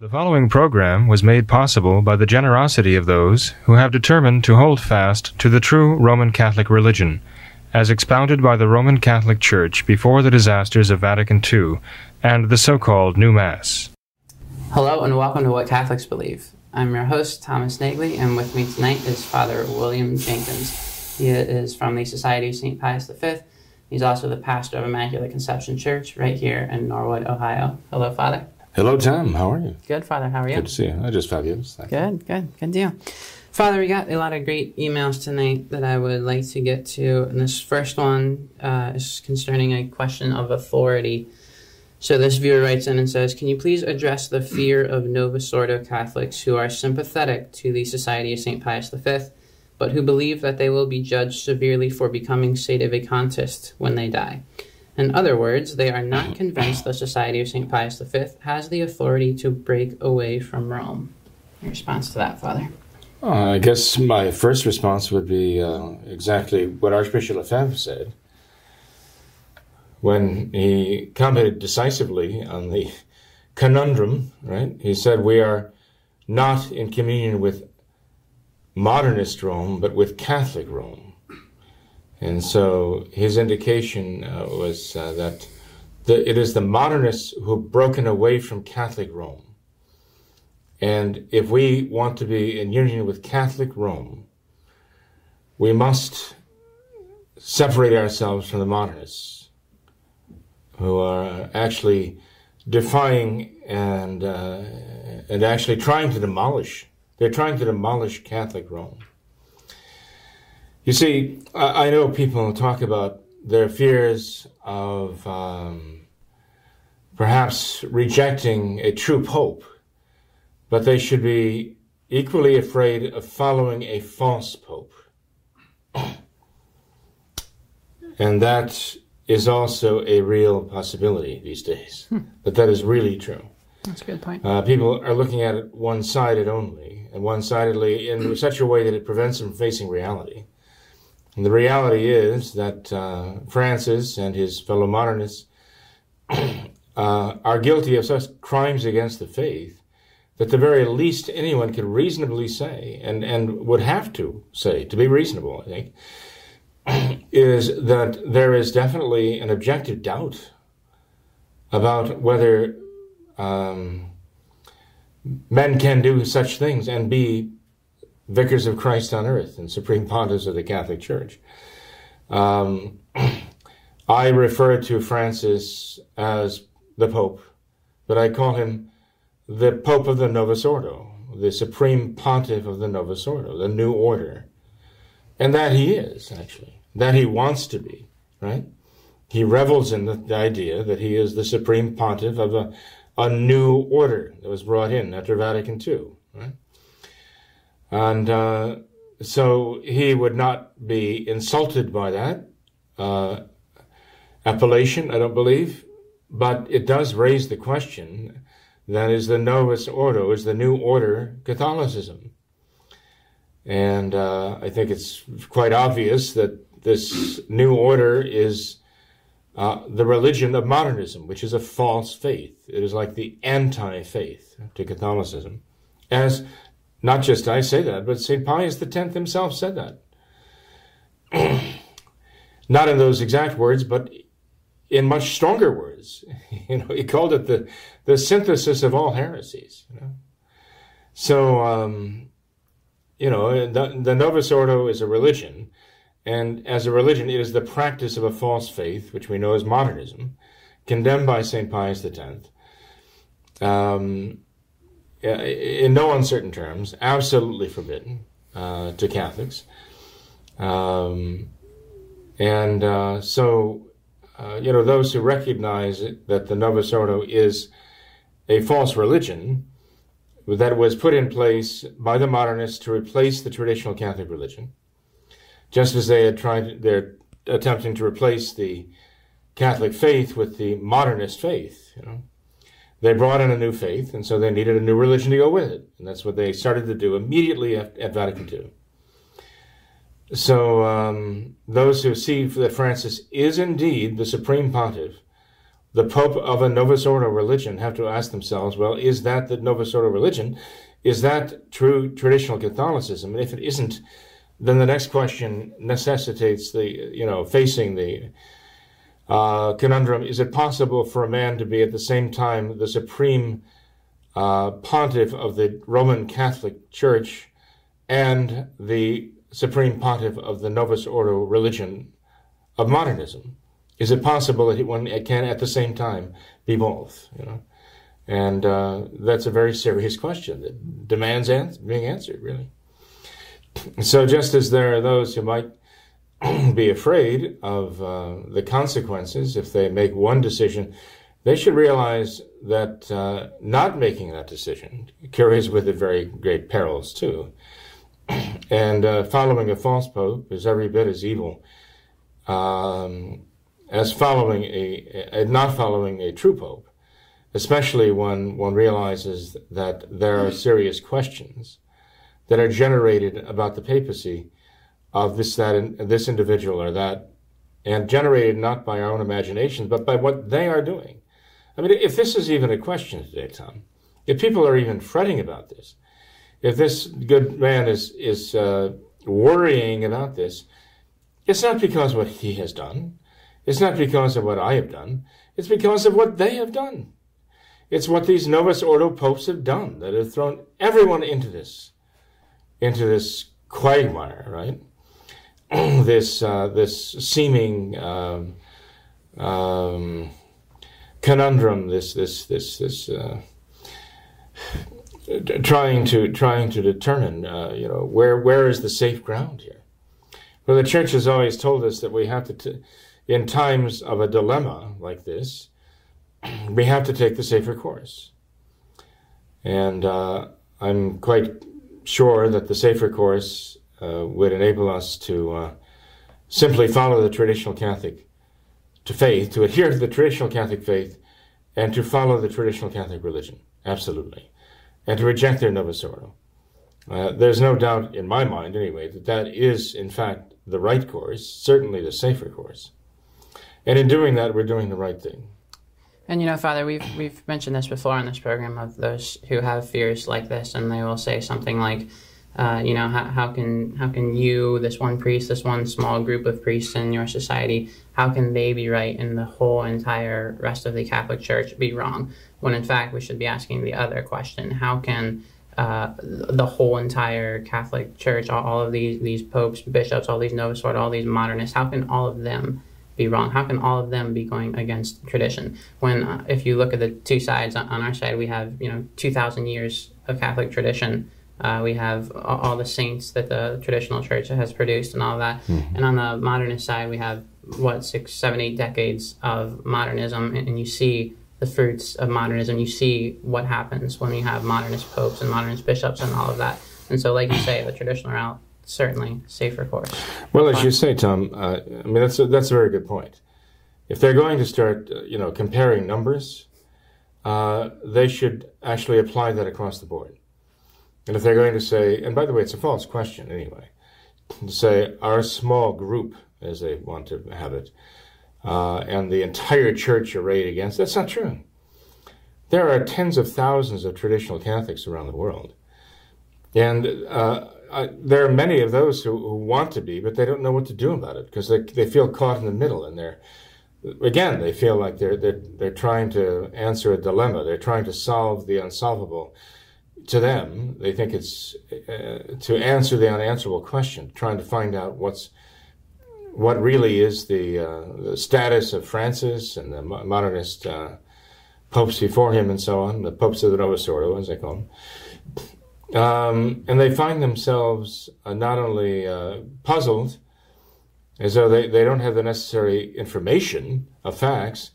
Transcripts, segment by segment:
The following program was made possible by the generosity of those who have determined to hold fast to the true Roman Catholic religion, as expounded by the Roman Catholic Church before the disasters of Vatican II and the so called New Mass. Hello and welcome to What Catholics Believe. I'm your host, Thomas Nagley, and with me tonight is Father William Jenkins. He is from the Society of St. Pius V. He's also the pastor of Immaculate Conception Church right here in Norwood, Ohio. Hello, Father. Hello, Tom. How are you? Good, Father. How are you? Good to see you. I just fabulous. Thank you. Good, good, good deal. Father, we got a lot of great emails tonight that I would like to get to. And this first one uh, is concerning a question of authority. So this viewer writes in and says, Can you please address the fear of Novus Ordo Catholics who are sympathetic to the Society of St. Pius V, but who believe that they will be judged severely for becoming sedevacantist when they die? In other words, they are not convinced the Society of St. Pius V has the authority to break away from Rome. Your response to that, Father? Uh, I guess my first response would be uh, exactly what Archbishop Lefebvre said when he commented decisively on the conundrum, right? He said, We are not in communion with modernist Rome, but with Catholic Rome. And so his indication uh, was uh, that the, it is the modernists who have broken away from Catholic Rome. And if we want to be in union with Catholic Rome, we must separate ourselves from the modernists who are actually defying and, uh, and actually trying to demolish. They're trying to demolish Catholic Rome. You see, I, I know people talk about their fears of um, perhaps rejecting a true pope, but they should be equally afraid of following a false pope. and that is also a real possibility these days. Hmm. But that is really true. That's a good point. Uh, people are looking at it one sided only, and one sidedly in such a way that it prevents them from facing reality. And the reality is that uh, Francis and his fellow modernists uh, are guilty of such crimes against the faith that the very least anyone could reasonably say, and, and would have to say, to be reasonable, I think, is that there is definitely an objective doubt about whether um, men can do such things and be vicars of Christ on earth and supreme pontiffs of the Catholic Church. Um, I refer to Francis as the Pope, but I call him the Pope of the Novus Ordo, the supreme pontiff of the Novus Ordo, the new order. And that he is, actually. That he wants to be, right? He revels in the, the idea that he is the supreme pontiff of a, a new order that was brought in after Vatican II, right? And uh, so he would not be insulted by that uh, appellation, I don't believe. But it does raise the question that is the Novus Ordo, is the new order Catholicism. And uh, I think it's quite obvious that this new order is uh, the religion of modernism, which is a false faith. It is like the anti faith to Catholicism, as not just I say that, but St. Pius X himself said that. Not in those exact words, but in much stronger words. You know, he called it the, the synthesis of all heresies. You know? So, um, you know, the, the Novus Ordo is a religion, and as a religion, it is the practice of a false faith, which we know as modernism, condemned by St. Pius X. Um, in no uncertain terms, absolutely forbidden uh, to Catholics. Um, and uh, so, uh, you know, those who recognize that the Novus Ordo is a false religion that was put in place by the modernists to replace the traditional Catholic religion, just as they had tried, they're attempting to replace the Catholic faith with the modernist faith, you know they brought in a new faith, and so they needed a new religion to go with it. And that's what they started to do immediately at, at Vatican II. So um, those who see that Francis is indeed the supreme pontiff the Pope of a Novus Ordo religion have to ask themselves, well, is that the Novus Ordo religion? Is that true traditional Catholicism? And if it isn't, then the next question necessitates the, you know, facing the uh, conundrum is it possible for a man to be at the same time the supreme uh, pontiff of the Roman Catholic Church and the supreme pontiff of the Novus Ordo religion of modernism? Is it possible that one can at the same time be both? You know, and uh, that's a very serious question that demands being answered. Really. So just as there are those who might be afraid of uh, the consequences if they make one decision, they should realize that uh, not making that decision carries with it very great perils too. and uh, following a false pope is every bit as evil um, as following a, a, not following a true pope, especially when one realizes that there are serious questions that are generated about the papacy of this that and this individual or that, and generated not by our own imaginations but by what they are doing. I mean, if this is even a question today, Tom, if people are even fretting about this, if this good man is is uh, worrying about this, it's not because what he has done. It's not because of what I have done. It's because of what they have done. It's what these Novus Ordo popes have done that have thrown everyone into this, into this quagmire, right? this uh, this seeming um, um, conundrum, this this this this uh, trying to trying to determine, uh, you know, where where is the safe ground here? Well, the church has always told us that we have to, t- in times of a dilemma like this, we have to take the safer course. And uh, I'm quite sure that the safer course uh, would enable us to uh, simply follow the traditional Catholic to faith, to adhere to the traditional Catholic faith, and to follow the traditional Catholic religion. Absolutely and to reject their Novus Ordo. Uh, there's no doubt in my mind, anyway, that that is, in fact, the right course, certainly the safer course. And in doing that, we're doing the right thing. And you know, Father, we've we've mentioned this before on this program of those who have fears like this, and they will say something like, uh, you know, how, how can how can you, this one priest, this one small group of priests in your society, how can they be right and the whole entire rest of the Catholic Church be wrong? when in fact we should be asking the other question how can uh, the whole entire Catholic Church, all, all, of these these popes, bishops, all these novus ordo, all these modernists, how can all of them be wrong? How can all of them be going against tradition? When, uh, if you look at the two sides, on, on our side, we have you know two thousand years of Catholic tradition. Uh, we have all, the saints that the traditional church has produced and all that. Mm-hmm. And on the modernist side, we have what six, seven, eight decades of modernism, and, and you see the fruits of modernism. You see what happens when you have modernist popes and modernist bishops and all of that. And so, like you say, the traditional route certainly safer course. Well, as you say, Tom, uh, I mean that's a, that's a very good point. If they're going to start, uh, you know, comparing numbers, uh, they should actually apply that across the board. And if they're going to say, and by the way, it's a false question anyway, to say our small group, as they want to have it, uh, and the entire church arrayed against. That's not true. There are tens of thousands of traditional Catholics around the world. And uh, I, there are many of those who, who, want to be, but they don't know what to do about it because they, they feel caught in the middle and they're, again, they feel like they're, they're, they're trying to answer a dilemma. They're trying to solve the unsolvable. To them, they think it's uh, to answer the unanswerable question, trying to find out what's what really is the, uh, the, status of Francis and the modernist uh, popes before him and so on, the popes of the Novus as they call them. Um, and they find themselves uh, not only uh, puzzled, as though they, they don't have the necessary information of facts,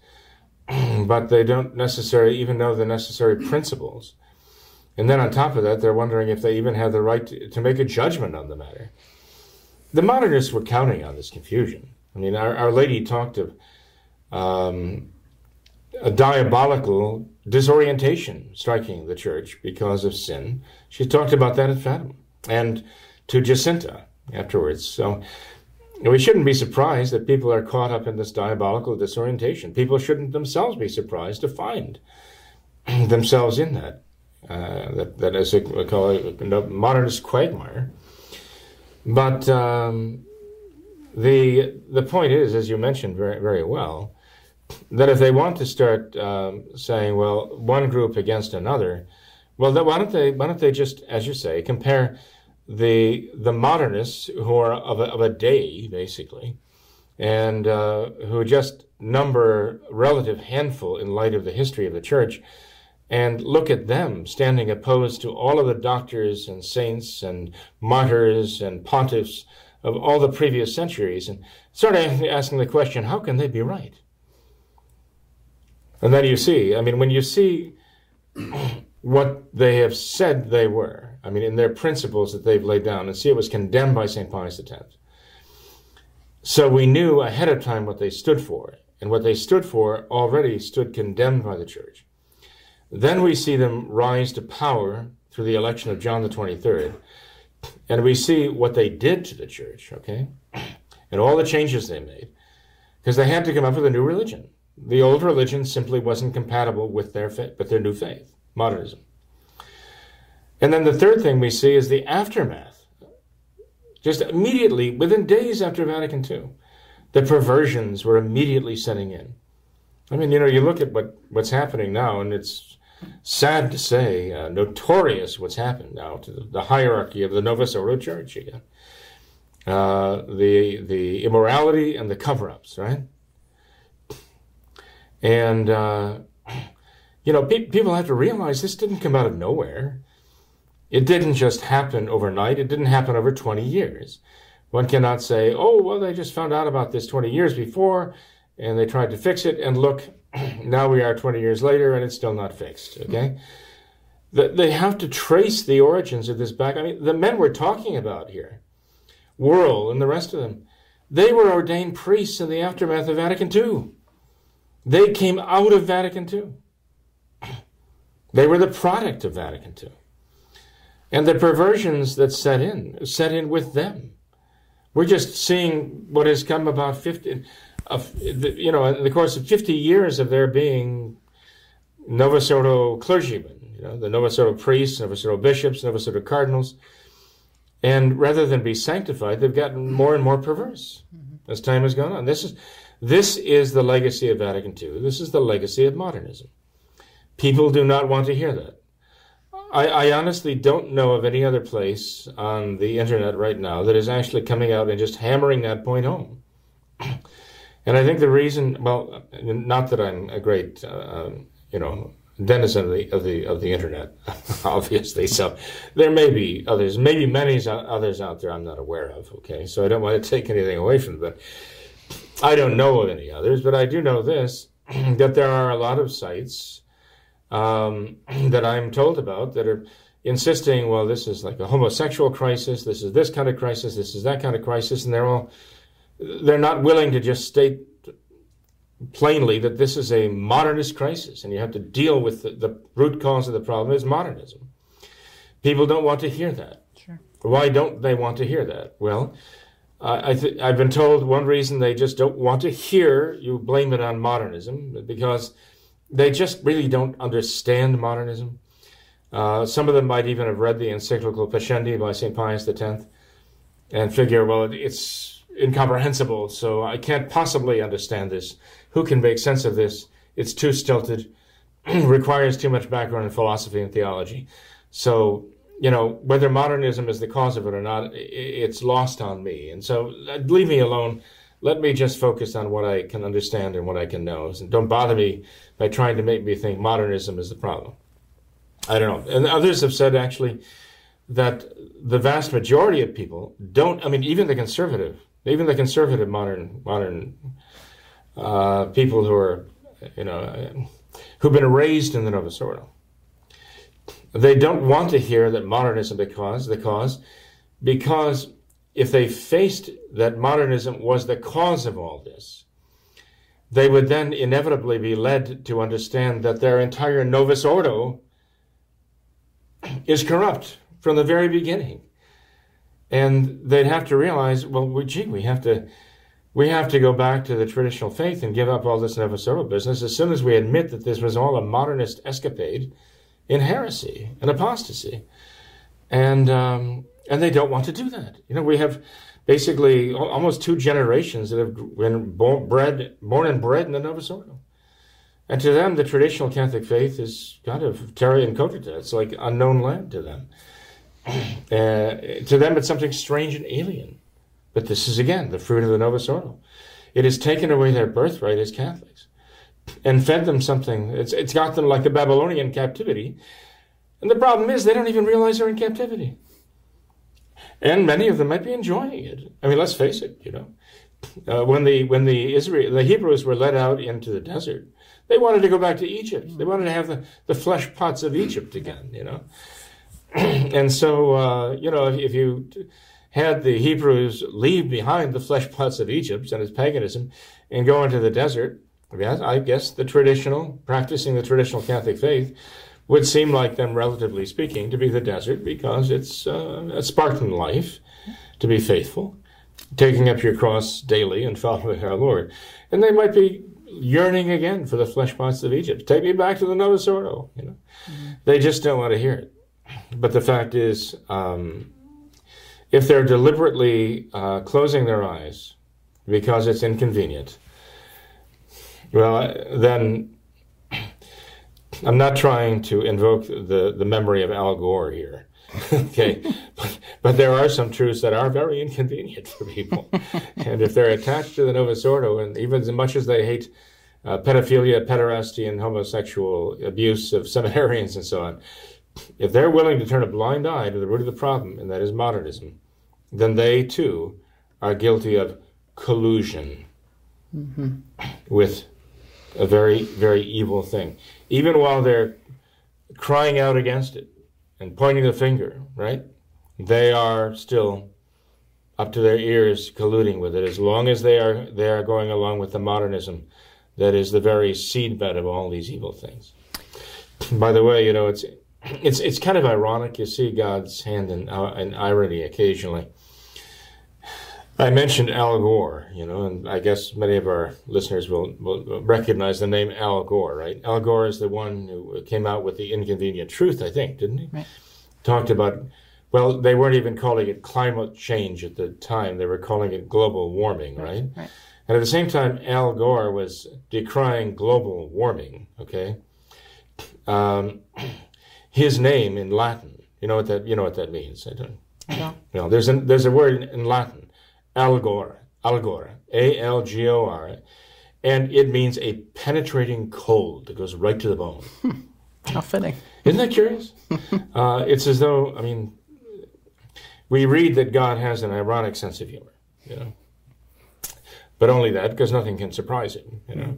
but they don't necessarily even know the necessary principles. And then on top of that, they're wondering if they even have the right to, to make a judgment on the matter the modernists were counting on this confusion. I mean, Our, Our Lady talked of um, a diabolical disorientation striking the church because of sin. She talked about that at Fatima and to Jacinta afterwards. So we shouldn't be surprised that people are caught up in this diabolical disorientation. People shouldn't themselves be surprised to find themselves in that. Uh, that, that is, a, a modernist quagmire. But um, the the point is, as you mentioned very very well, that if they want to start um, saying, well, one group against another, well, why don't they why don't they just, as you say, compare the the modernists who are of a, of a day basically, and uh, who just number relative handful in light of the history of the church, and look at them standing opposed to all of the doctors and saints and martyrs and pontiffs of all the previous centuries, and start asking the question, how can they be right? And then you see, I mean, when you see what they have said they were, I mean, in their principles that they've laid down, and see it was condemned by St. Pius X. So we knew ahead of time what they stood for, and what they stood for already stood condemned by the church. Then we see them rise to power through the election of John the 23rd, and we see what they did to the church, okay, and all the changes they made, because they had to come up with a new religion. The old religion simply wasn't compatible with their faith, with their new faith, modernism. And then the third thing we see is the aftermath. Just immediately, within days after Vatican II, the perversions were immediately setting in. I mean, you know, you look at what, what's happening now, and it's sad to say, uh, notorious what's happened now to the, the, hierarchy of the Novus Ordo Church again. Uh, the the immorality and the cover-ups, right? And, uh, you know, pe- people have to realize this didn't come out of nowhere. It didn't just happen overnight. It didn't happen over 20 years. One cannot say, oh, well, they just found out about this 20 years before and they tried to fix it. And look, now we are 20 years later and it's still not fixed. Okay. They have to trace the origins of this back. I mean, the men we're talking about here, Wuerl and the rest of them, they were ordained priests in the aftermath of Vatican II. They came out of Vatican II. They were the product of Vatican II. And the perversions that set in, set in with them. We're just seeing what has come about 50, uh, you know, in the course of 50 years of there being Novus Ordo clergymen, you know, the Novus Ordo priests, Novus Ordo bishops, Novus Ordo cardinals. And rather than be sanctified, they've gotten more and more perverse mm-hmm. as time has gone on. This is, this is the legacy of Vatican II. This is the legacy of modernism. People do not want to hear that. I, I, honestly don't know of any other place on the internet right now that is actually coming out and just hammering that point home. And I think the reason, well, not that I'm a great, uh, um, you know, denizen of the of the of the internet, obviously. So there may be others, maybe many others out there I'm not aware of. Okay, so I don't want to take anything away from them, but I don't know of any others, but I do know this that there are a lot of sites um, that I'm told about that are insisting, well, this is like a homosexual crisis, this is this kind of crisis, this is that kind of crisis, and they're all they're not willing to just state plainly that this is a modernist crisis and you have to deal with the, the root cause of the problem is modernism. People don't want to hear that. Sure. Why don't they want to hear that? Well, I th- I've been told one reason they just don't want to hear you blame it on modernism because they just really don't understand modernism. Uh, some of them might even have read the encyclical Pascendi by St. Pius X and figure, well, it's incomprehensible, so I can't possibly understand this. Who can make sense of this? It's too stilted, requires too much background in philosophy and theology. So you know, whether modernism is the cause of it or not, it's lost on me. And so uh, leave me alone. Let me just focus on what I can understand and what I can know. And don't bother me by trying to make me think modernism is the problem. I don't know. And others have said actually that the vast majority of people don't, I mean, even the conservative, even the conservative modern, modern uh, people who are, you know, who've been raised in the Novus Ordo they don't want to hear that modernism the cause, the cause, because if they faced that modernism was the cause of all this, they would then inevitably be led to understand that their entire Novus Ordo is corrupt from the very beginning. And they'd have to realize, well, we, gee, we have to we have to go back to the traditional faith and give up all this Novus Ordo business as soon as we admit that this was all a modernist escapade in heresy and apostasy. And, um, and they don't want to do that. You know, we have basically almost two generations that have been born, bred, born and bred in the Novus Ordo. And to them, the traditional Catholic faith is kind of terra incognita. It's like unknown land to them. Uh, to them, it's something strange and alien. But this is again the fruit of the Novus Ordo. It has taken away their birthright as Catholics and fed them something. It's, it's got them like the Babylonian captivity. And the problem is they don't even realize they're in captivity. And many of them might be enjoying it. I mean, let's face it, you know. Uh, when the when the Israel the Hebrews were led out into the desert, they wanted to go back to Egypt. They wanted to have the, the flesh pots of Egypt again, you know. and so, uh, you know, if, if you had the Hebrews leave behind the flesh pots of Egypt and its paganism and go into the desert, yes, I guess the traditional, practicing the traditional Catholic faith, would seem like them, relatively speaking, to be the desert because it's uh, a Spartan life to be faithful, taking up your cross daily and following our Lord. And they might be yearning again for the flesh pots of Egypt. Take me back to the Novus Ordo. You know, mm-hmm. they just don't want to hear it. But the fact is, um, if they're deliberately uh, closing their eyes because it's inconvenient, well, then I'm not trying to invoke the, the memory of Al Gore here. okay, but, but, there are some truths that are very inconvenient for people, and if they're attached to the Novus Ordo, and even as much as they hate uh, pedophilia, pederasty, and homosexual abuse of seminarians and so on, if they're willing to turn a blind eye to the root of the problem, and that is modernism, then they too are guilty of collusion mm-hmm. with a very, very evil thing. Even while they're crying out against it and pointing the finger, right? They are still up to their ears colluding with it as long as they are they are going along with the modernism that is the very seedbed of all these evil things. By the way, you know, it's it's it's kind of ironic. You see God's hand in, uh, in irony occasionally. I mentioned Al Gore, you know, and I guess many of our listeners will, will recognize the name Al Gore, right? Al Gore is the one who came out with the inconvenient truth, I think, didn't he? Right. Talked about, well, they weren't even calling it climate change at the time, they were calling it global warming, right? right? And at the same time, Al Gore was decrying global warming, okay? Um, his name in Latin, you know what that, you know what that means? I don't. Yeah. You know, there's a, there's a word in Latin Algor, Algor, A L G O R, and it means a penetrating cold that goes right to the bone. How fitting. Isn't that curious? uh, it's as though, I mean, we read that God has an ironic sense of humor, you know. But only that, because nothing can surprise him, you know.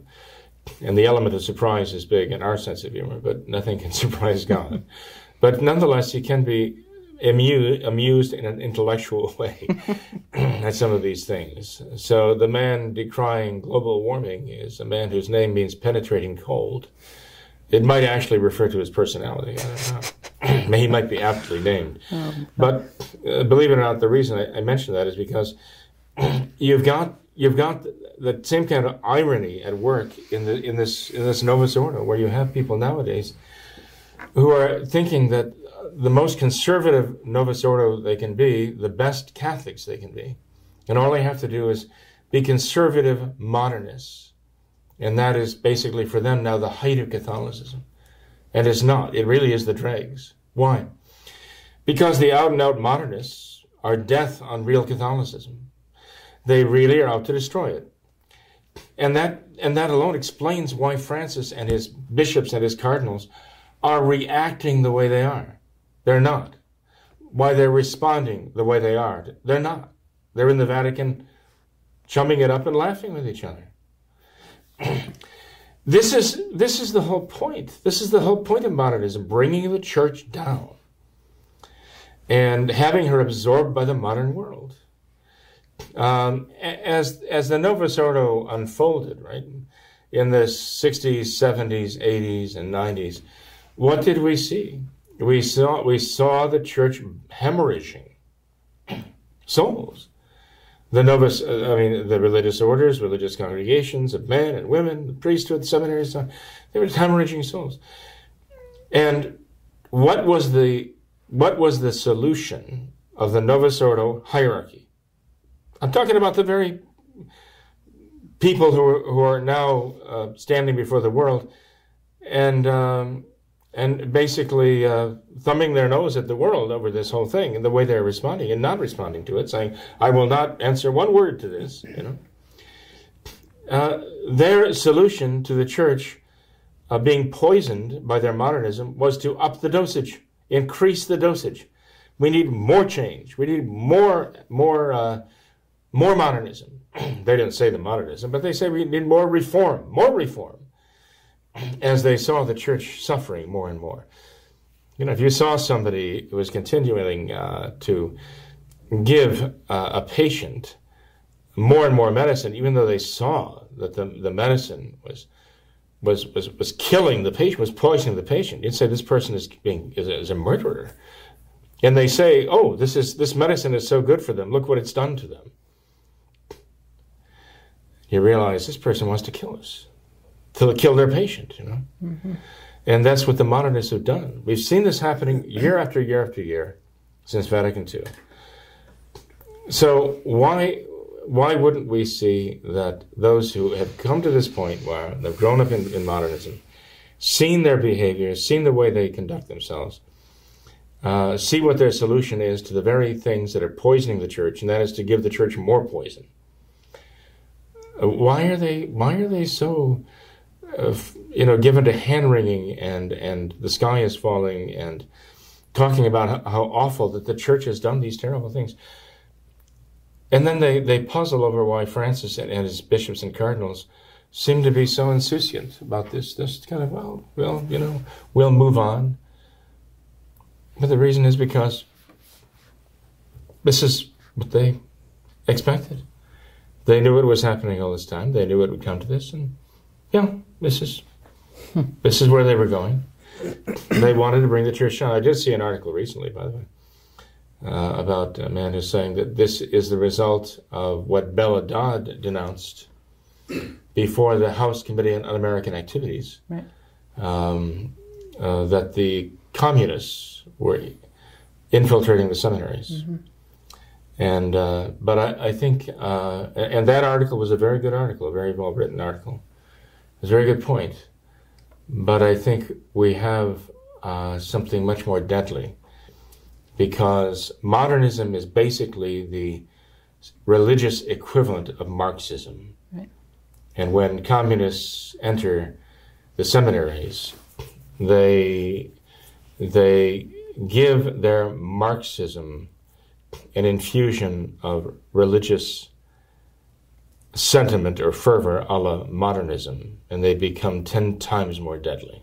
And the element of surprise is big in our sense of humor, but nothing can surprise God. but nonetheless, he can be amused, amused in an intellectual way at some of these things. So the man decrying global warming is a man whose name means penetrating cold. It might actually refer to his personality. I don't know. he might be aptly named. Oh, but uh, believe it or not, the reason I, I mention that is because you've got you've got the same kind of irony at work in the in this in this Novus Ordo, where you have people nowadays who are thinking that the most conservative Novus Ordo they can be, the best Catholics they can be. And all they have to do is be conservative modernists. And that is basically for them now the height of Catholicism. And it's not. It really is the dregs. Why? Because the out and out modernists are death on real Catholicism. They really are out to destroy it. And that, and that alone explains why Francis and his bishops and his cardinals are reacting the way they are. They're not. Why they're responding the way they are. They're not. They're in the Vatican chumming it up and laughing with each other. this is this is the whole point. This is the whole point of modernism, bringing the church down and having her absorbed by the modern world. Um, as as the Novus Ordo unfolded, right, in the 60s, 70s, 80s, and 90s, what did we see? we saw we saw the church hemorrhaging souls. The novus, uh, I mean, the religious orders, religious congregations of men and women, the priesthood, seminaries, they were hemorrhaging souls. And what was the what was the solution of the Novus Ordo hierarchy? I'm talking about the very people who are, who are now uh, standing before the world and um, and basically uh, thumbing their nose at the world over this whole thing and the way they're responding and not responding to it, saying, "I will not answer one word to this." You know, uh, their solution to the church uh, being poisoned by their modernism was to up the dosage, increase the dosage. We need more change. We need more more uh, more modernism. they didn't say the modernism, but they say we need more reform, more reform. As they saw the church suffering more and more. You know, if you saw somebody who was continuing uh, to give uh, a patient more and more medicine, even though they saw that the, the medicine was was, was, was killing the patient, was poisoning the patient. You'd say this person is being is a, is a murderer. And they say, "Oh, this is this medicine is so good for them. Look what it's done to them." You realize this person wants to kill us, to kill their patient. You know, mm-hmm. and that's what the modernists have done. We've seen this happening year after year after year since Vatican II. So why why wouldn't we see that those who have come to this point where they've grown up in, in modernism, seen their behavior, seen the way they conduct themselves, uh, see what their solution is to the very things that are poisoning the church, and that is to give the church more poison. Why are they? Why are they so, uh, you know, given to hand wringing and and the sky is falling and talking about how, how awful that the church has done these terrible things? And then they, they puzzle over why Francis and, and his bishops and cardinals seem to be so insouciant about this. This kind of, well, well, you know, we'll move on. But the reason is because this is what they expected. They knew it was happening all this time. They knew it would come to this, and yeah, this is this is where they were going. They wanted to bring the church down. I did see an article recently, by the way, uh, about a man who's saying that this is the result of what Bella Dodd denounced before the House Committee on Un-American Activities. Right. Um, uh, that the communists were infiltrating the seminaries. Mm-hmm. And uh, but I, I think uh, and that article was a very good article, a very well written article. It was a very good point. But I think we have uh, something much more deadly because modernism is basically the religious equivalent of Marxism. Right. And when communists enter the seminaries, they they give their Marxism an infusion of religious sentiment or fervor a la modernism, and they become ten times more deadly.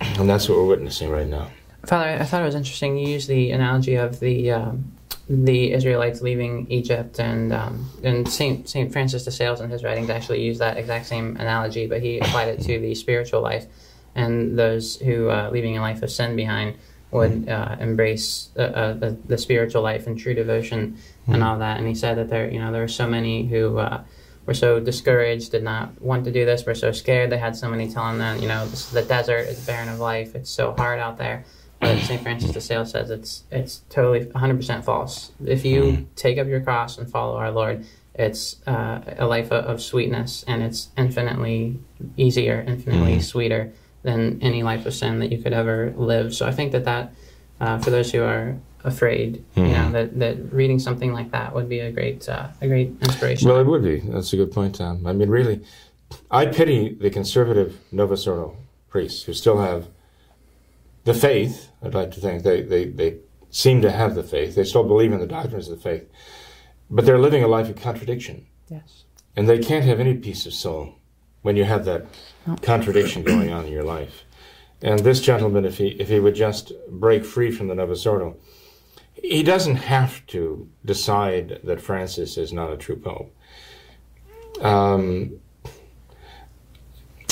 And that's what we're witnessing right now. Father, I thought it was interesting. You used the analogy of the um, the Israelites leaving Egypt, and um, and Saint Saint Francis de Sales in his writings actually used that exact same analogy, but he applied it to the spiritual life, and those who uh, leaving a life of sin behind would uh, embrace uh, uh the, the, spiritual life and true devotion mm-hmm. and all that. And he said that there, you know, there were so many who uh, were so discouraged, did not want to do this, were so scared. They had so many telling them, you know, this is the desert, it's barren of life, it's so hard out there but St. Francis de Sales says it's it's totally 100% false. If you mm. take up your cross and follow our Lord, it's uh, a life of, of, sweetness, and it's infinitely easier, infinitely mm. sweeter than any life of sin that you could ever live. So I think that that uh, for those who are afraid, mm. you know, mm. that, that reading something like that would be a great uh, a great inspiration. Well, it would be. That's a good point, Tom. I mean, really, I pity the conservative Novus Ordo priests who still have the faith, I'd like to think they, they, they seem to have the faith. They still believe in the doctrines of the faith. But they're living a life of contradiction. Yes. And they can't have any peace of soul when you have that contradiction going on in your life. And this gentleman, if he, if he would just break free from the Novus Ordo, he doesn't have to decide that Francis is not a true pope. Um,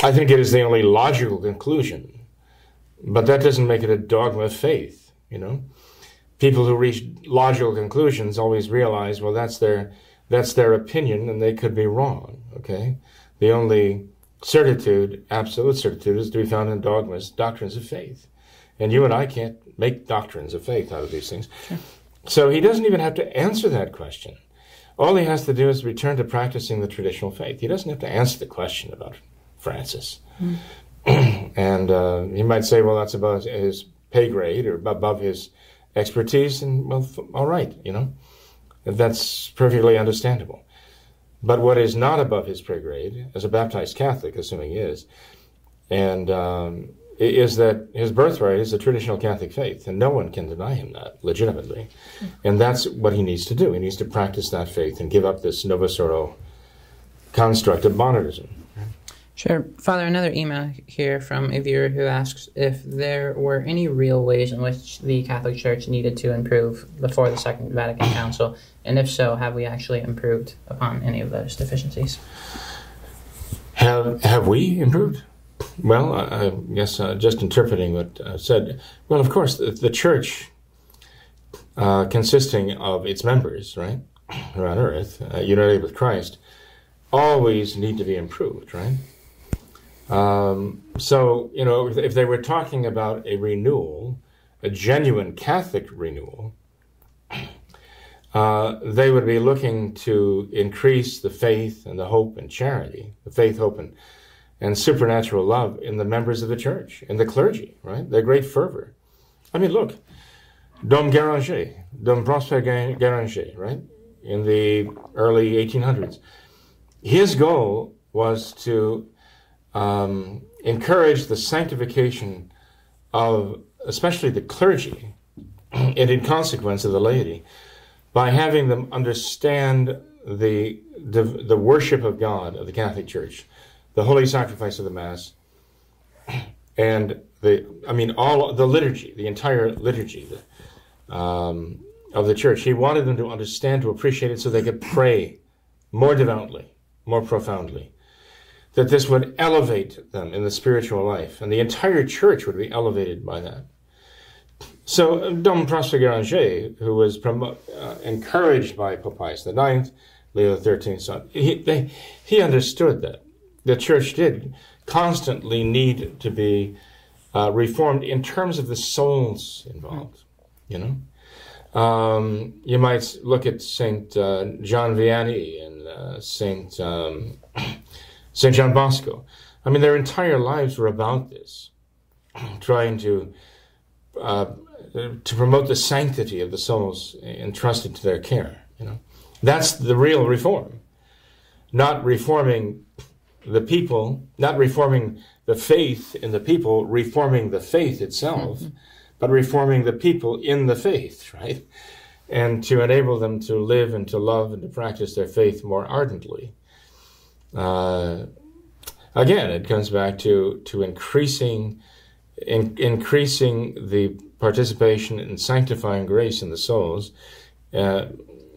I think it is the only logical conclusion but that doesn't make it a dogma of faith, you know. people who reach logical conclusions always realize, well, that's their that's their opinion, and they could be wrong. Okay, the only certitude, absolute certitude, is to be found in dogmas, doctrines of faith, and you and I can't make doctrines of faith out of these things. Sure. So he doesn't even have to answer that question. All he has to do is return to practicing the traditional faith. He doesn't have to answer the question about Francis. Mm. and uh, he might say, well, that's above his pay grade or above his expertise, and well, all right, you know, that's perfectly understandable. But what is not above his pay grade, as a baptized Catholic, assuming he is, and um, is that his birthright is the traditional Catholic faith, and no one can deny him that legitimately. And that's what he needs to do. He needs to practice that faith and give up this Novus Ordo construct of modernism. Sure. Father, another email here from a viewer who asks if there were any real ways in which the Catholic Church needed to improve before the Second Vatican Council, and if so, have we actually improved upon any of those deficiencies? Have, have we improved? Well, I, I guess uh, just interpreting what I said. Well, of course, the, the Church, uh, consisting of its members, right, around earth, uh, united with Christ, always need to be improved, right? Um, so, you know, if, they were talking about a renewal, a genuine Catholic renewal, uh, they would be looking to increase the faith and the hope and charity, the faith, hope, and, and supernatural love in the members of the church, in the clergy, right? Their great fervor. I mean, look, Dom Guéranger, Dom Prosper Guéranger, right? In the early 1800s. His goal was to um, encourage the sanctification of especially the clergy and in consequence of the laity by having them understand the, the, the worship of God of the Catholic Church, the holy sacrifice of the Mass, and the I mean all the liturgy, the entire liturgy the, um, of the Church. He wanted them to understand, to appreciate it, so they could pray more devoutly, more profoundly that this would elevate them in the spiritual life, and the entire church would be elevated by that. So Dom Prosper who was promo- uh, encouraged by Pope Pius IX, Leo XIII, son, he, they, he understood that the church did constantly need to be uh, reformed in terms of the souls involved. You know, um, you might look at Saint uh, John Vianney and uh, Saint um, St. John Bosco. I mean, their entire lives were about this, trying to uh, to promote the sanctity of the souls entrusted to their care. You know, that's the real reform, not reforming the people, not reforming the faith in the people, reforming the faith itself, mm-hmm. but reforming the people in the faith, right? And to enable them to live and to love and to practice their faith more ardently. Uh, again, it comes back to to increasing in, increasing the participation in sanctifying grace in the souls, uh,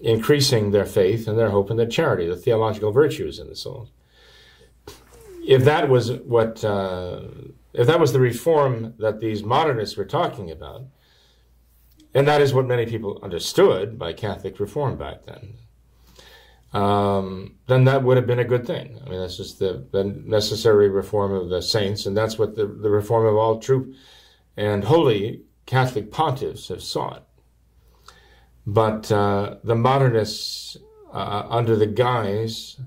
increasing their faith and their hope and their charity, the theological virtues in the souls. If that was what, uh, if that was the reform that these modernists were talking about, and that is what many people understood by Catholic reform back then, um, then that would have been a good thing. I mean, that's just the, the necessary reform of the saints, and that's what the, the reform of all true and holy Catholic pontiffs have sought. But uh, the modernists, uh, under the guise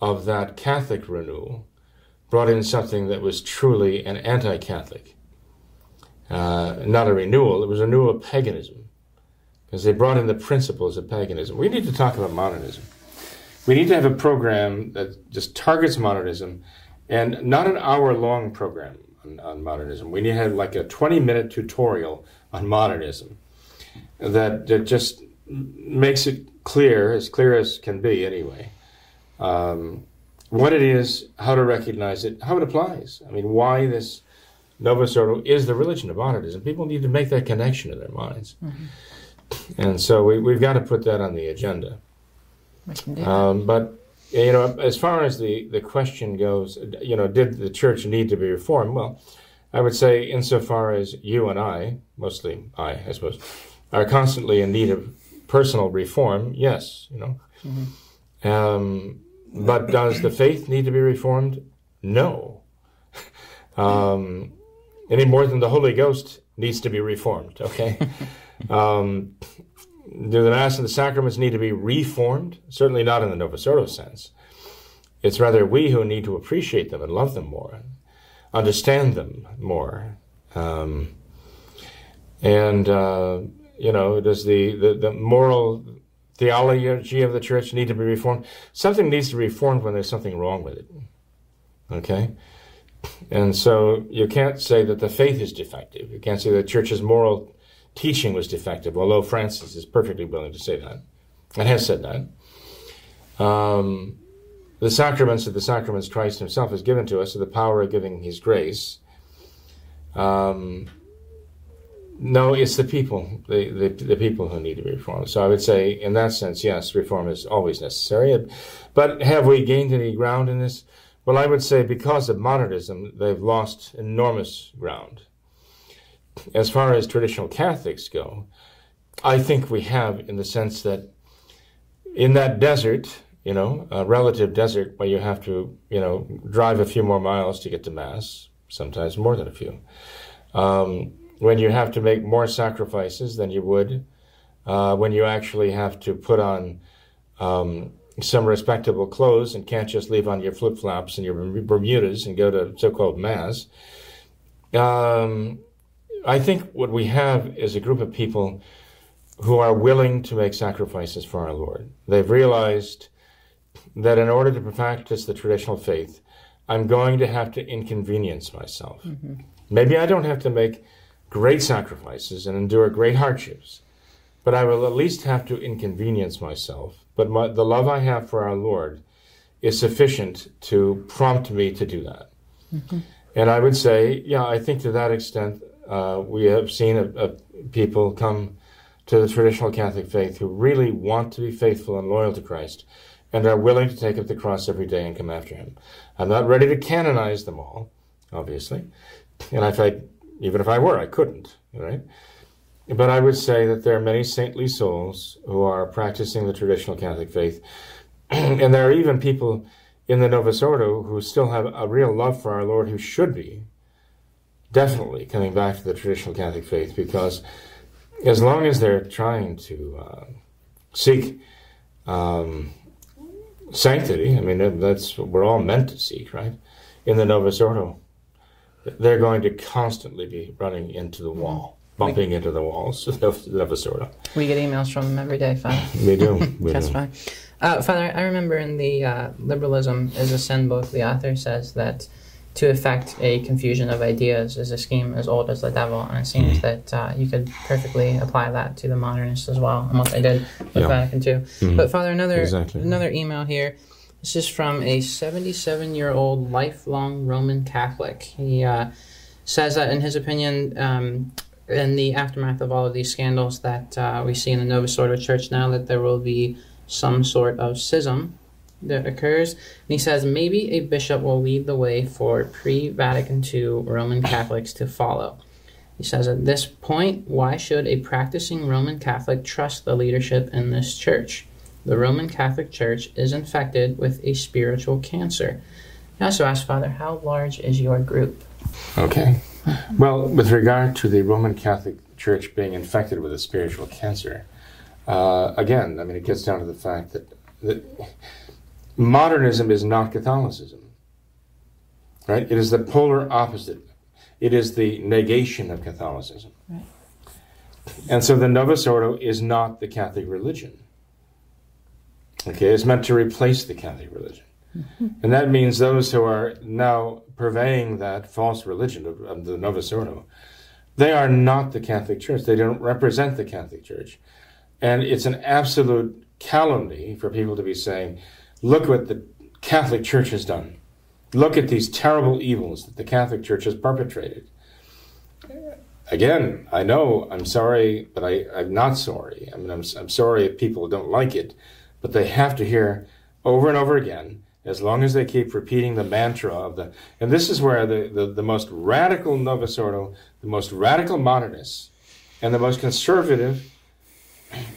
of that Catholic renewal, brought in something that was truly an anti Catholic. Uh, not a renewal, it was a renewal of paganism, because they brought in the principles of paganism. We need to talk about modernism. We need to have a program that just targets modernism and not an hour long program on, on modernism. We need to have like a 20 minute tutorial on modernism that, that just makes it clear, as clear as can be anyway, um, what it is, how to recognize it, how it applies. I mean, why this Novus Ordo is the religion of modernism. People need to make that connection in their minds. Mm-hmm. And so we, we've got to put that on the agenda. Um, but you know, as far as the, the question goes, you know, did the church need to be reformed? Well, I would say, insofar as you and I, mostly I, I suppose, are constantly in need of personal reform. Yes, you know. Mm-hmm. Um, but does the faith need to be reformed? No. um, any more than the Holy Ghost needs to be reformed. Okay. um, do the Mass and the sacraments need to be reformed? Certainly not in the Novus Ordo sense. It's rather we who need to appreciate them and love them more, understand them more. Um, and, uh, you know, does the, the, the, moral theology of the church need to be reformed? Something needs to be reformed when there's something wrong with it. Okay? And so you can't say that the faith is defective. You can't say the church's moral teaching was defective, although Francis is perfectly willing to say that and has said that. Um, the sacraments of the sacraments Christ himself has given to us are the power of giving his grace. Um, no, it's the people, the, the, the, people who need to be reformed. So I would say, in that sense, yes, reform is always necessary. But have we gained any ground in this? Well, I would say because of modernism, they've lost enormous ground. As far as traditional Catholics go, I think we have in the sense that in that desert, you know, a relative desert where you have to, you know, drive a few more miles to get to Mass, sometimes more than a few, um, when you have to make more sacrifices than you would, uh, when you actually have to put on um, some respectable clothes and can't just leave on your flip flops and your Bermudas and go to so called Mass. Um, I think what we have is a group of people who are willing to make sacrifices for our Lord. They've realized that in order to practice the traditional faith, I'm going to have to inconvenience myself. Mm-hmm. Maybe I don't have to make great sacrifices and endure great hardships, but I will at least have to inconvenience myself but my, the love I have for our Lord is sufficient to prompt me to do that. Mm-hmm. And I would say, yeah, I think to that extent, uh, we have seen a, a people come to the traditional Catholic faith who really want to be faithful and loyal to Christ and are willing to take up the cross every day and come after him. I'm not ready to canonize them all, obviously. And if I, even if I were, I couldn't, right? But I would say that there are many saintly souls who are practicing the traditional Catholic faith. and there are even people in the Novus Ordo who still have a real love for our Lord who should be definitely coming back to the traditional Catholic faith because as long as they're trying to uh, seek um, sanctity, I mean, that's what we're all meant to seek, right? In the Novus Ordo, they're going to constantly be running into the wall bumping we, into the walls of, a sort of. We get emails from them every day, Father. we do. We That's do. fine. Uh, Father, I remember in the uh, Liberalism is a Sin book, the author says that to effect a confusion of ideas is a scheme as old as the devil, and it seems mm. that uh, you could perfectly apply that to the modernists as well, and what they did with yeah. Vatican II. Mm-hmm. But Father, another exactly. another email here. This is from a 77 year old lifelong Roman Catholic. He uh, says that, in his opinion, um, in the aftermath of all of these scandals that uh, we see in the Novus Ordo Church now, that there will be some sort of schism that occurs. And he says maybe a bishop will lead the way for pre Vatican II Roman Catholics to follow. He says at this point, why should a practicing Roman Catholic trust the leadership in this church? The Roman Catholic Church is infected with a spiritual cancer. He also asked Father, how large is your group? Okay. Well, with regard to the Roman Catholic Church being infected with a spiritual cancer, uh, again, I mean, it gets down to the fact that, that modernism is not Catholicism, right? It is the polar opposite. It is the negation of Catholicism. Right. And so the Novus Ordo is not the Catholic religion. Okay, it's meant to replace the Catholic religion. Mm-hmm. And that means those who are now purveying that false religion of, of the Novus Ordo, they are not the Catholic Church. They don't represent the Catholic Church. And it's an absolute calumny for people to be saying, look what the Catholic Church has done. Look at these terrible evils that the Catholic Church has perpetrated. Again, I know I'm sorry, but I, I'm not sorry. I mean, I'm, I'm sorry if people don't like it, but they have to hear over and over again as long as they keep repeating the mantra of the and this is where the, the, the most radical Novus Ordo, the most radical modernists, and the most conservative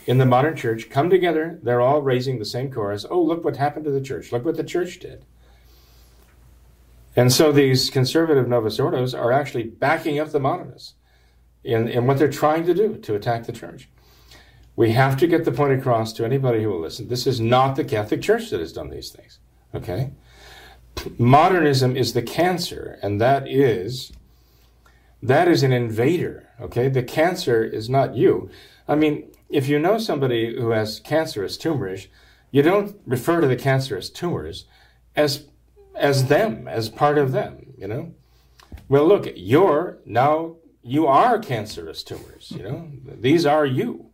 in the modern church come together. They're all raising the same chorus. Oh, look what happened to the church. Look what the church did. And so these conservative Novus Ordos are actually backing up the modernists in, in what they're trying to do to attack the church. We have to get the point across to anybody who will listen. This is not the Catholic Church that has done these things. Okay? Modernism is the cancer, and that is that is an invader. Okay? The cancer is not you. I mean, if you know somebody who has cancerous tumors, you don't refer to the cancerous tumors as as them, as part of them, you know? Well, look, you're now you are cancerous tumors, you know? These are you.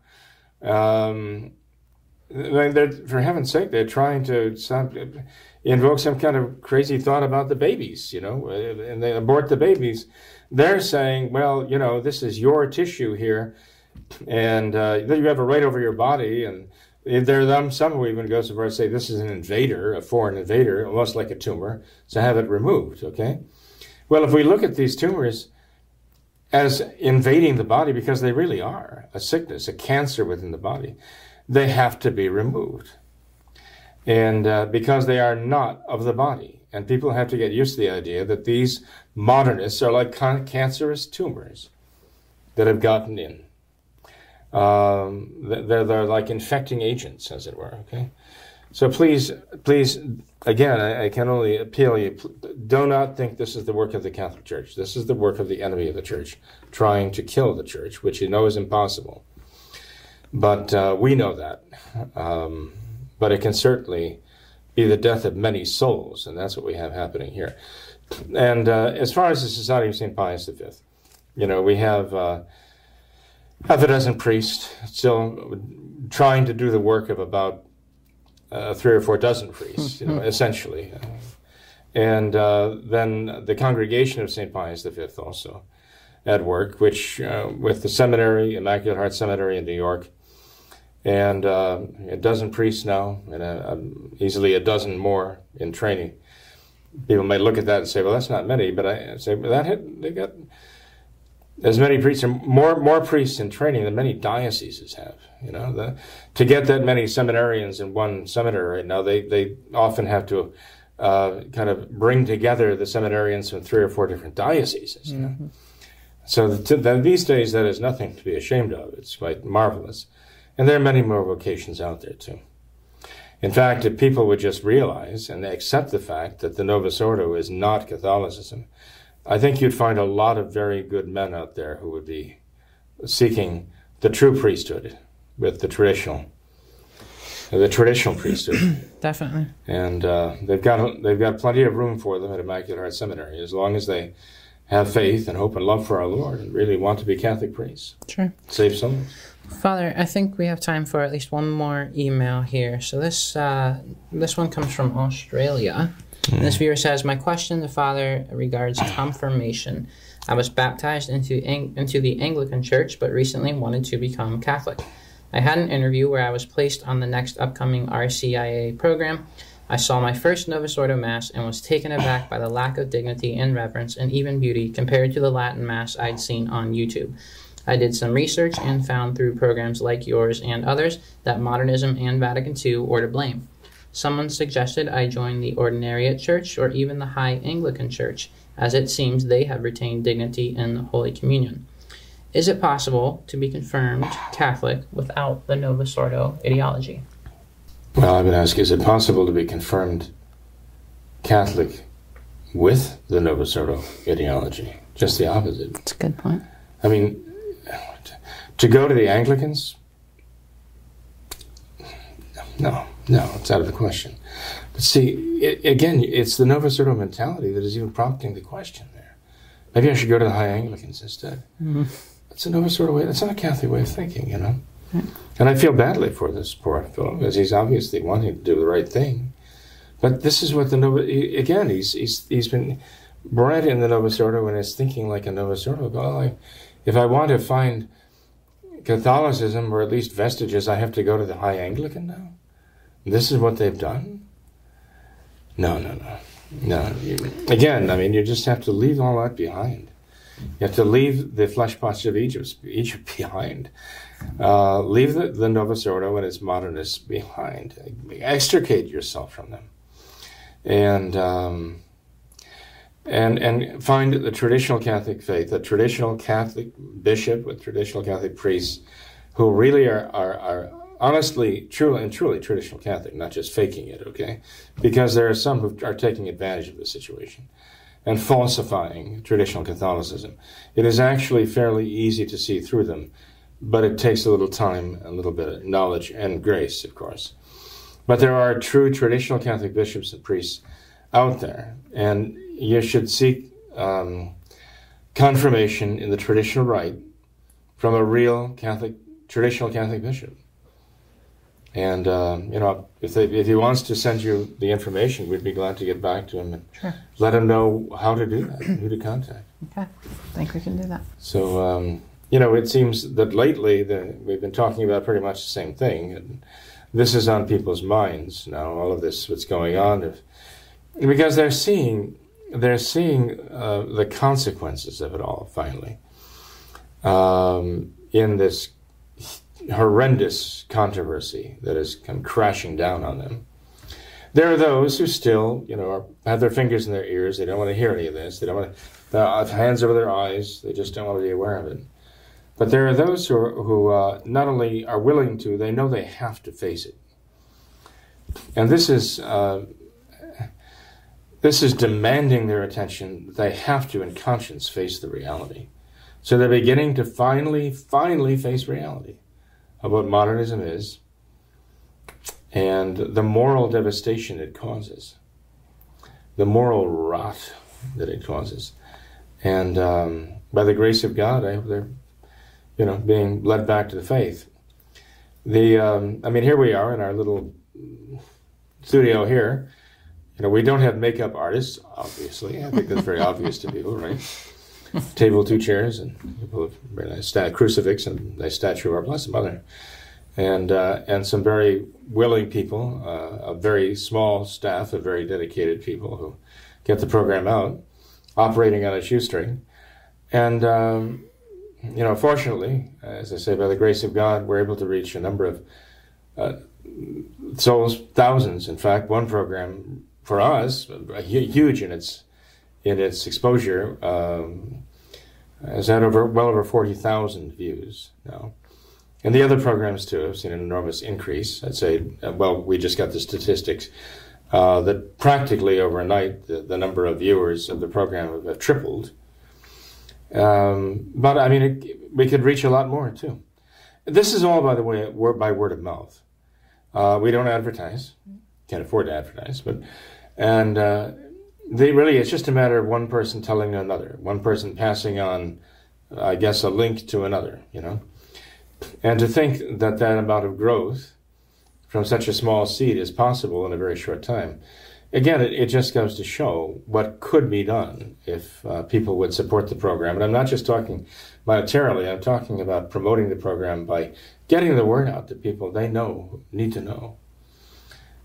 Um, for heaven's sake, they're trying to some, invoke some kind of crazy thought about the babies, you know, and they abort the babies. They're saying, well, you know, this is your tissue here, and uh, you have a right over your body, and there are some who even go so far as to say this is an invader, a foreign invader, almost like a tumor, so have it removed, okay? Well, if we look at these tumors, as invading the body because they really are a sickness, a cancer within the body. They have to be removed. And uh, because they are not of the body. And people have to get used to the idea that these modernists are like can- cancerous tumors that have gotten in. Um, they're, they're like infecting agents, as it were, okay? So please, please, again, I, I, can only appeal you. Do not think this is the work of the Catholic Church. This is the work of the enemy of the Church, trying to kill the Church, which you know is impossible. But uh, we know that. Um, but it can certainly be the death of many souls, and that's what we have happening here. And uh, as far as the Society of St. Pius V, you know, we have uh, half a dozen priests still trying to do the work of about uh, three or four dozen priests, you know, essentially. And uh, then the congregation of St. Pius V also at work, which uh, with the seminary, Immaculate Heart Seminary in New York, and uh, a dozen priests now, and a, a, easily a dozen more in training. People may look at that and say, "Well, that's not many," but I say, "Well, that had, they got as many priests, more more priests in training than many dioceses have. You know, the, to get that many seminarians in one seminary right now, they they often have to uh, kind of bring together the seminarians from three or four different dioceses. You know, mm-hmm. so to, then these days that is nothing to be ashamed of. It's quite marvelous, and there are many more vocations out there too. In fact, if people would just realize and accept the fact that the Novus Ordo is not Catholicism, I think you'd find a lot of very good men out there who would be seeking the true priesthood with the traditional, the traditional priesthood. Definitely. And uh, they've got they've got plenty of room for them at Immaculate Heart Seminary as long as they have faith and hope and love for our Lord and really want to be Catholic priests. Sure. Save some. Father, I think we have time for at least one more email here. So this uh, this one comes from Australia. Mm. This viewer says, My question to Father regards confirmation. I was baptized into, into the Anglican Church, but recently wanted to become Catholic. I had an interview where I was placed on the next upcoming RCIA program. I saw my first Novus Ordo Mass and was taken aback by the lack of dignity and reverence and even beauty compared to the Latin Mass I'd seen on YouTube. I did some research and found through programs like yours and others that modernism and Vatican II were to blame. Someone suggested I join the Ordinariate Church or even the High Anglican Church, as it seems they have retained dignity in the Holy Communion. Is it possible to be confirmed Catholic without the Novus Ordo ideology? Well, I would ask is it possible to be confirmed Catholic with the Novus Ordo ideology? Just the opposite. That's a good point. I mean, to go to the Anglicans? No. No, it's out of the question. But see, it, again, it's the Novus Ordo mentality that is even prompting the question there. Maybe I should go to the High Anglicans instead. Mm-hmm. It's a Novus Ordo way. It's not a Catholic way of thinking, you know. And I feel badly for this poor fellow because he's obviously wanting to do the right thing. But this is what the Novus, he, again, he's, he's, he's been bred in the Novus Ordo and is thinking like a Novus Ordo. Well, if I want to find Catholicism or at least vestiges, I have to go to the High Anglican now? This is what they've done? No, no, no. No. Again, I mean, you just have to leave all that behind. You have to leave the flesh pots of Egypt, Egypt behind. Uh, leave the, the Novus Ordo and its modernists behind. Extricate yourself from them. And, um, and, and find the traditional Catholic faith, the traditional Catholic bishop with traditional Catholic priests who really are, are, are honestly, truly, and truly traditional Catholic, not just faking it, okay? Because there are some who are taking advantage of the situation and falsifying traditional Catholicism. It is actually fairly easy to see through them, but it takes a little time, a little bit of knowledge and grace, of course. But there are true traditional Catholic bishops and priests out there, and you should seek um, confirmation in the traditional rite from a real Catholic, traditional Catholic bishop. And uh, you know, if they, if he wants to send you the information, we'd be glad to get back to him and Sure. let him know how to do that, who to contact. Okay. I think we can do that. So um, you know, it seems that lately the, we've been talking about pretty much the same thing, and this is on people's minds now. All of this, what's going on, if, because they're seeing they're seeing uh, the consequences of it all finally um, in this horrendous controversy that has come crashing down on them. There are those who still, you know, are, have their fingers in their ears. They don't want to hear any of this. They don't want to they have hands over their eyes. They just don't want to be aware of it. But there are those who, are, who uh, not only are willing to, they know they have to face it. And this is uh, this is demanding their attention. They have to, in conscience, face the reality. So they're beginning to finally, finally face reality what modernism is and the moral devastation it causes, the moral rot that it causes. And um, by the grace of God, I hope they're, you know, being led back to the faith. The, um, I mean, here we are in our little studio here. You know, we don't have makeup artists, obviously. I think that's very obvious to people, right? Table, two chairs, and have very nice crucifix and nice statue of our Blessed Mother, and uh, and some very willing people, uh, a very small staff of very dedicated people who get the program out, operating on a shoestring, and um, you know, fortunately, as I say, by the grace of God, we're able to reach a number of uh, souls, thousands. In fact, one program for us, hu- huge in its in its exposure, um, has had over well over forty thousand views now. And the other programs too have seen an enormous increase. I'd say, uh, well, we just got the statistics uh, that practically overnight the, the number of viewers of the program have, have tripled. Um, but I mean, it, we could reach a lot more too. This is all, by the way, word by word of mouth. Uh, we don't advertise, can't afford to advertise, but and uh, they really it's just a matter of one person telling another, one person passing on, I guess, a link to another. You know, and to think that that amount of growth from such a small seed is possible in a very short time. Again, it, it just goes to show what could be done if uh, people would support the program. And I'm not just talking monetarily, I'm talking about promoting the program by getting the word out to people they know, need to know.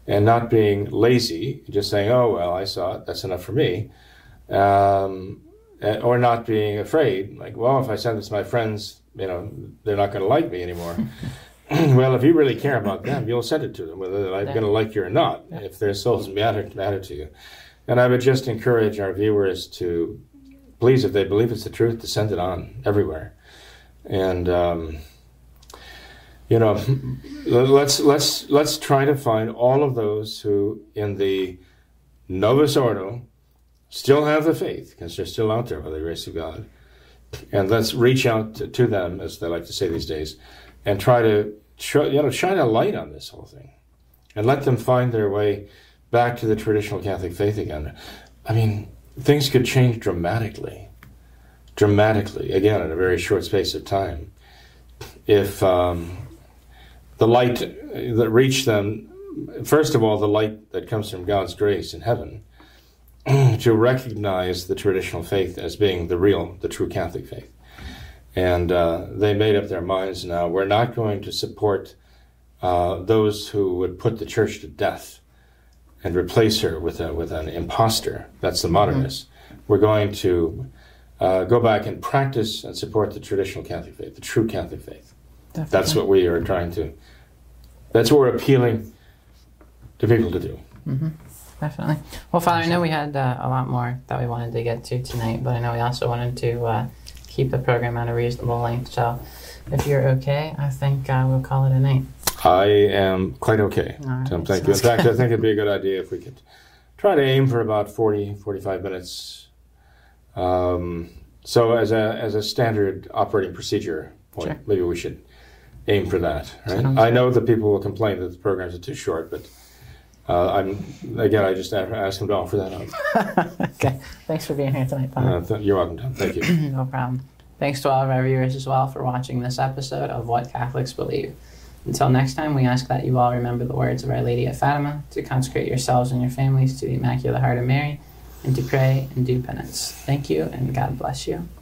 And not being lazy, just saying, oh, well, I saw it, that's enough for me. Um, and- or not being afraid, like, well, if I send this to my friends, you know, they're not going to like me anymore. well, if you really care about them, you'll send it to them, whether they're going to like you or not, if their souls matter, matter to you. And I would just encourage our viewers to, please, if they believe it's the truth, to send it on everywhere. And, um, you know, let's let's let's try to find all of those who, in the Novus Ordo, still have the faith because they're still out there by the grace of God, and let's reach out to, to them, as they like to say these days, and try to you know shine a light on this whole thing, and let them find their way back to the traditional Catholic faith again. I mean, things could change dramatically, dramatically again in a very short space of time, if. Um, the light that reached them, first of all, the light that comes from God's grace in heaven, to recognize the traditional faith as being the real, the true Catholic faith. And uh, they made up their minds now we're not going to support uh, those who would put the church to death and replace her with, a, with an impostor. That's the modernists. We're going to uh, go back and practice and support the traditional Catholic faith, the true Catholic faith. Definitely. That's what we are trying to. That's what we're appealing to people to do. Definitely. Well, Father, I know we had uh, a lot more that we wanted to get to tonight, but I know we also wanted to uh, keep the program at a reasonable length. So, if you're okay, I think uh, we'll call it a night. I am quite okay. Right, Tim, thank you. In fact, I think it'd be a good idea if we could try to aim for about 40, 45 minutes. Um, so, as a as a standard operating procedure point, Sure. maybe we should aim for that. Right? I know that people will complain that the programs are too short, but uh, I'm again, I just ask them to offer that up. okay. Thanks for being here tonight, Father. Uh, th- you're welcome, Tom. Thank you. no problem. Thanks to all of our viewers as well for watching this episode of What Catholics Believe. Until next time, we ask that you all remember the words of Our Lady of Fatima, to consecrate yourselves and your families to the Immaculate Heart of Mary, and to pray and do penance. Thank you, and God bless you.